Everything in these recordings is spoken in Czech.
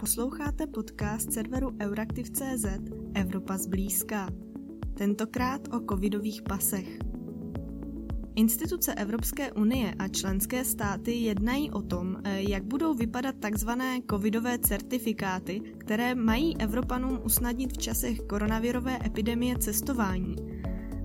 Posloucháte podcast serveru Euraktiv.cz Evropa zblízka. Tentokrát o covidových pasech. Instituce Evropské unie a členské státy jednají o tom, jak budou vypadat takzvané covidové certifikáty, které mají Evropanům usnadnit v časech koronavirové epidemie cestování.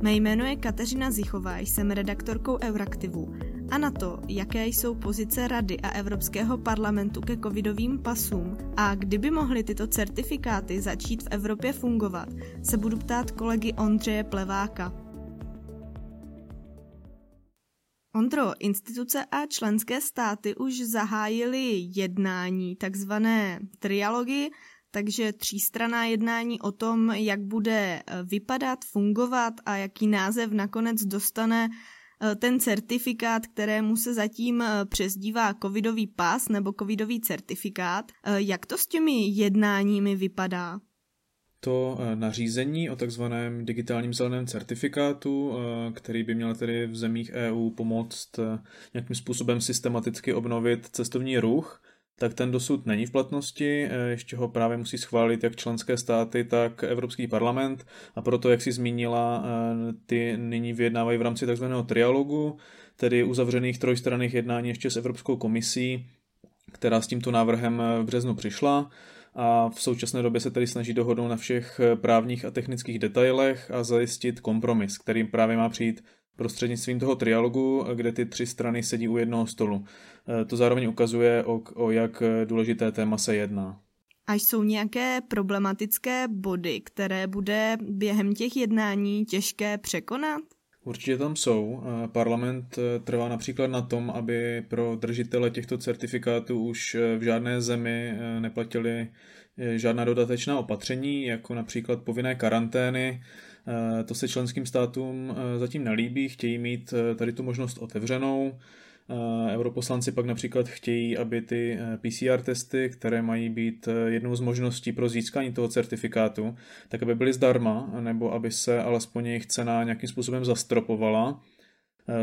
Mé jméno je Kateřina Zichová, jsem redaktorkou Euraktivu a na to, jaké jsou pozice Rady a Evropského parlamentu ke covidovým pasům a kdyby mohly tyto certifikáty začít v Evropě fungovat, se budu ptát kolegy Ondřeje Pleváka. Ondro, instituce a členské státy už zahájily jednání, takzvané trialogy, takže třístraná jednání o tom, jak bude vypadat, fungovat a jaký název nakonec dostane ten certifikát, kterému se zatím eh, přezdívá covidový pas nebo covidový certifikát. Eh, jak to s těmi jednáními vypadá? To nařízení o takzvaném digitálním zeleném certifikátu, který by měl tedy v zemích EU pomoct nějakým způsobem systematicky obnovit cestovní ruch, tak ten dosud není v platnosti, eh, ještě ho právě musí schválit jak členské státy, tak Evropský parlament. A proto, jak si zmínila, eh, ty nyní vyjednávají v rámci takzvaného trialogu, tedy uzavřených trojstranných jednání ještě s Evropskou komisí, která s tímto návrhem eh, v březnu přišla. A v současné době se tedy snaží dohodnout na všech právních a technických detailech a zajistit kompromis, kterým právě má přijít prostřednictvím toho trialogu, kde ty tři strany sedí u jednoho stolu. E, to zároveň ukazuje, o, o jak důležité téma se jedná. A jsou nějaké problematické body, které bude během těch jednání těžké překonat? Určitě tam jsou. E, parlament e, trvá například na tom, aby pro držitele těchto certifikátů už v žádné zemi neplatili žádná dodatečná opatření, jako například povinné karantény, Eh, to se členským státům eh, zatím nelíbí, chtějí mít eh, tady tu možnost otevřenou. Europoslanci pak například chtějí, aby ty PCR testy, které mají být jednou z možností pro získání toho certifikátu, tak aby byly zdarma, nebo aby se alespoň jejich cena nějakým způsobem zastropovala.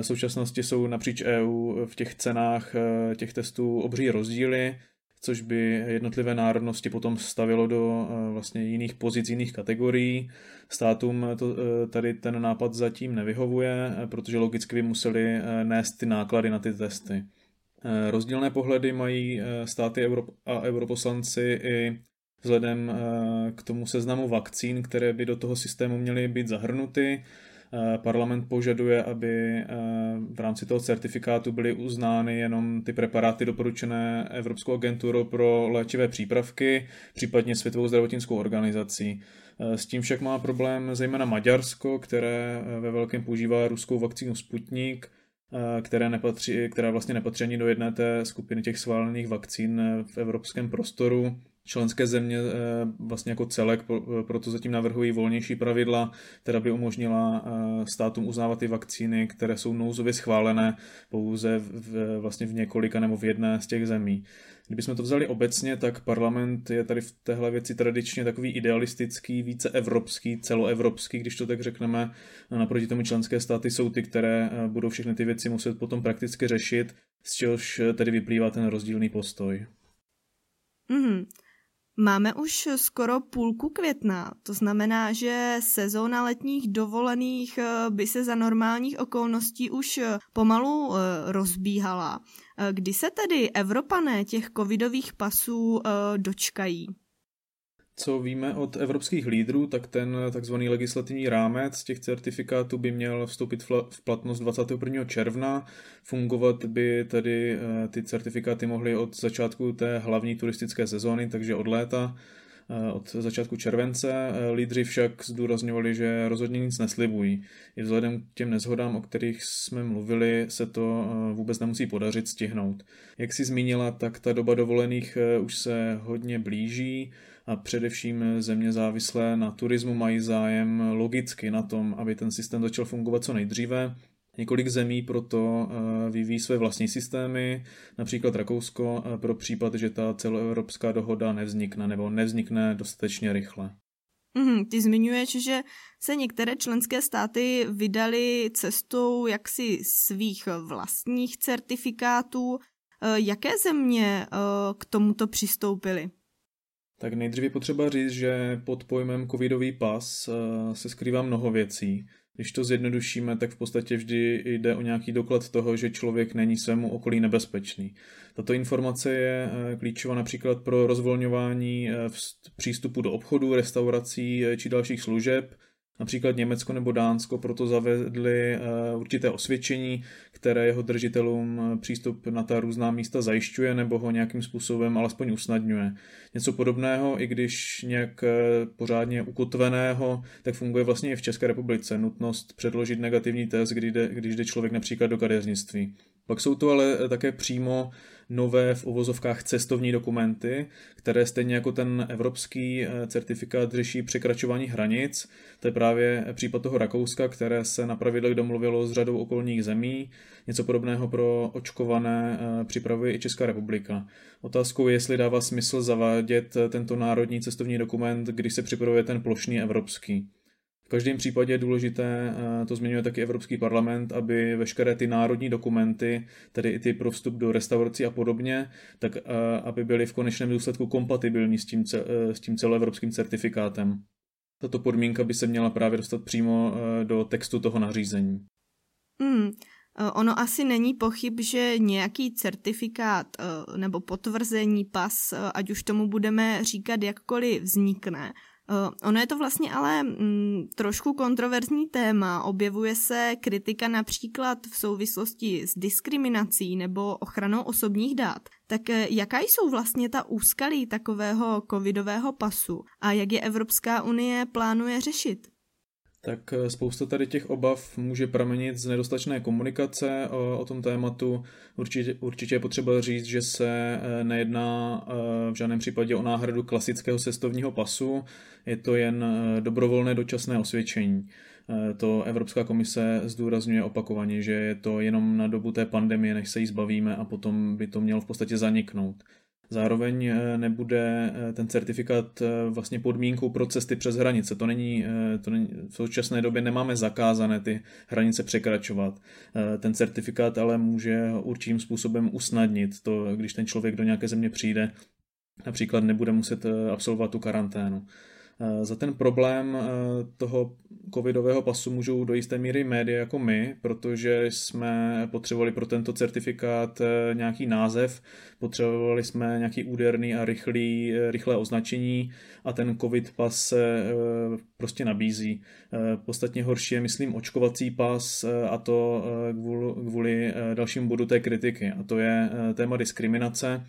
V současnosti jsou napříč EU v těch cenách těch testů obří rozdíly což by jednotlivé národnosti potom stavilo do eh, vlastně jiných pozic, jiných kategorií. Státům to, eh, tady ten nápad zatím nevyhovuje, eh, protože logicky by museli nést ty náklady na ty testy. Rozdílné pohledy mají státy a europoslanci i vzhledem k tomu seznamu vakcín, které by do toho systému měly být zahrnuty. Eh, parlament požaduje, aby eh, v rámci toho certifikátu byly uznány jenom ty preparáty doporučené Evropskou agenturou pro léčivé přípravky, případně Světovou zdravotnickou organizací. Eh, s tím však má problém zejména Maďarsko, které ve velkém používá ruskou vakcínu Sputnik, které nepatří, která vlastně nepatří ani do jedné té skupiny těch schválených vakcín v evropském prostoru. Členské země eh, vlastně jako celek eh, proto zatím navrhují volnější pravidla, která by umožnila eh, státům uznávat ty vakcíny, které jsou nouzově schválené pouze v, vlastně v několika nebo v jedné z těch zemí. Kdybychom to vzali obecně, tak parlament je tady v téhle věci tradičně takový idealistický, více evropský, celoevropský, když to tak řekneme. Naproti tomu členské státy jsou ty, které budou všechny ty věci muset potom prakticky řešit, z čehož tedy vyplývá ten rozdílný postoj. Mm-hmm. Máme už skoro půlku května, to znamená, že sezóna letních dovolených eh, by se za normálních okolností už eh, pomalu eh, rozbíhala. Kdy se tedy Evropané těch covidových pasů dočkají? Co víme od evropských lídrů, tak ten takzvaný legislativní rámec těch certifikátů by měl vstoupit v platnost 21. června. Fungovat by tedy eh, ty certifikáty mohly od začátku té hlavní turistické sezóny, takže od léta od začátku července. Eh, lídři však zdůrazňovali, že rozhodně nic neslibují. I vzhledem k těm nezhodám, o kterých jsme mluvili, se to vůbec nemusí podařit stihnout. Jak si zmínila, tak ta doba dovolených už se hodně blíží a především země závislé na turismu mají zájem logicky na tom, aby ten systém začal fungovat co nejdříve. Několik zemí proto eh, vyvíjí své vlastní systémy, například Rakousko, eh, pro případ, že ta celoevropská dohoda nevznikne nebo nevznikne dostatečně rychle. Mm, ty zmiňuješ, že se některé členské státy vydali cestou jaksi svých vlastních certifikátů. Eh, jaké země k tomuto přistoupily? Tak nejdříve potřeba říct, že pod pojmem covidový pas se skrývá mnoho věcí. Když to zjednodušíme, tak v podstatě vždy jde o nějaký doklad toho, že člověk není svému okolí nebezpečný. Tato informace je eh, klíčová například pro rozvolňování eh, přístupu do obchodu, restaurací či dalších služeb, Například Německo nebo Dánsko proto zavedli eh, určité osvědčení, které jeho držitelům eh, přístup na ta různá místa zajišťuje nebo ho nějakým způsobem alespoň usnadňuje. Něco podobného, i když nějak eh, pořádně ukotveného, tak funguje vlastně i v České republice. Nutnost předložit negativní test, když jde, když jde člověk například do kadeřnictví. Pak jsou to ale také přímo nové v uvozovkách cestovní dokumenty, které stejně jako ten evropský eh, certifikát řeší překračování hranic. To je právě případ toho Rakouska, které se na pravidlech domluvilo s řadou okolních zemí. Něco podobného pro očkované eh, připravuje i Česká republika. Otázkou je, jestli dává smysl zavádět eh, tento národní cestovní dokument, když se připravuje ten plošný evropský každém případě je důležité, eh, to zmiňuje taky Evropský parlament, aby veškeré ty národní dokumenty, tedy i ty pro vstup do restaurací a podobně, tak eh, aby byly v konečném důsledku kompatibilní s tím, eh, s tím celoevropským certifikátem. Tato podmínka by se měla právě dostat přímo do textu toho nařízení. Hmm. Ono asi není pochyb, že nějaký certifikát nebo potvrzení pas, ať už tomu budeme říkat jakkoliv, vznikne. Uh, ono je to vlastně ale mm, trošku kontroverzní téma. Objevuje se kritika například v souvislosti s diskriminací nebo ochranou osobních dat. Tak eh, jaká jsou vlastně ta úskalí takového covidového pasu a jak je Evropská unie plánuje řešit? Tak eh, spousta tady těch obav může pramenit z nedostatečné komunikace o, o tom tématu. Určitě, určitě je potřeba říct, že se eh, nejedná eh, v žádném případě o náhradu klasického cestovního pasu, je to jen dobrovolné dočasné osvědčení. To Evropská komise zdůrazňuje opakovaně, že je to jenom na dobu té pandemie, než se jí zbavíme a potom by to mělo v podstatě zaniknout. Zároveň eh, nebude eh, ten certifikát eh, vlastně podmínkou pro cesty přes hranice. To není, to není, v současné době nemáme zakázané ty hranice překračovat. Ten certifikát ale může určitým způsobem usnadnit to, když ten člověk do nějaké země přijde, například nebude muset absolvovat tu karanténu. Eh, za ten problém eh, toho covidového pasu můžou do jisté míry média jako my, protože jsme potřebovali pro tento certifikát eh, nějaký název, potřebovali jsme nějaký úderný a rychlý, rychlé označení a ten covid pas se prostě nabízí. Podstatně horší je, myslím, očkovací pas a to kvůli, dalšímu bodu té kritiky a to je téma diskriminace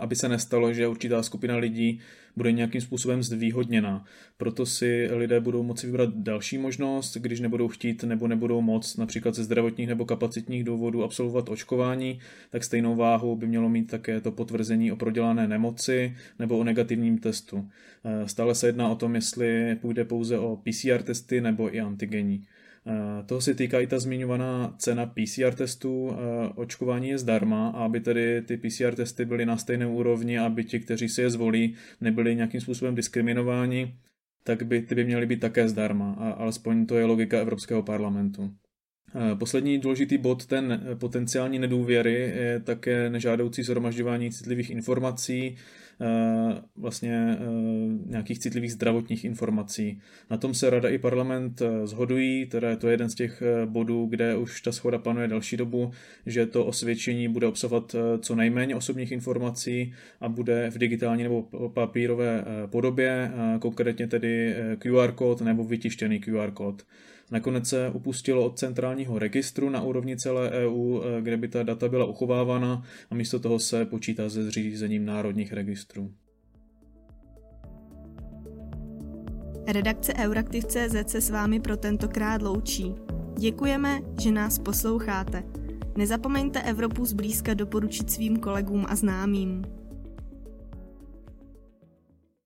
aby se nestalo, že určitá skupina lidí bude nějakým způsobem zvýhodněna. Proto si lidé budou moci vybrat další možnost, když nebudou chtít nebo nebudou moc například ze zdravotních nebo kapacitních důvodů absolvovat očkování, tak stejnou váhu by mělo mít také to potvrzení o prodělané nemoci nebo o negativním testu. Stále se jedná o tom, jestli půjde pouze o PCR testy nebo i antigení. Eh, toho se týká i ta zmiňovaná cena PCR testů. Eh, očkování je zdarma a aby tedy ty PCR testy byly na stejné úrovni, aby ti, kteří si je zvolí, nebyli nějakým způsobem diskriminováni, tak by ty by měly být také zdarma. A alespoň to je logika Evropského parlamentu. Eh, poslední důležitý bod, ten potenciální nedůvěry, je také nežádoucí zhromažďování citlivých informací, Eh, vlastně eh, nějakých citlivých zdravotních informací. Na tom se rada i parlament eh, zhodují, teda to je jeden z těch bodů, kde už ta schoda panuje další dobu, že to osvědčení bude obsahovat co nejméně osobních informací a bude v digitální nebo papírové podobě, konkrétně tedy QR kód nebo vytištěný QR kód. Nakonec se upustilo od centrálního registru na úrovni celé EU, eh, kde by ta data byla uchovávána a místo toho se počítá se zřízením národních registrů. Redakce Euraktiv.cz se s vámi pro tentokrát loučí. Děkujeme, že nás posloucháte. Nezapomeňte Evropu zblízka doporučit svým kolegům a známým.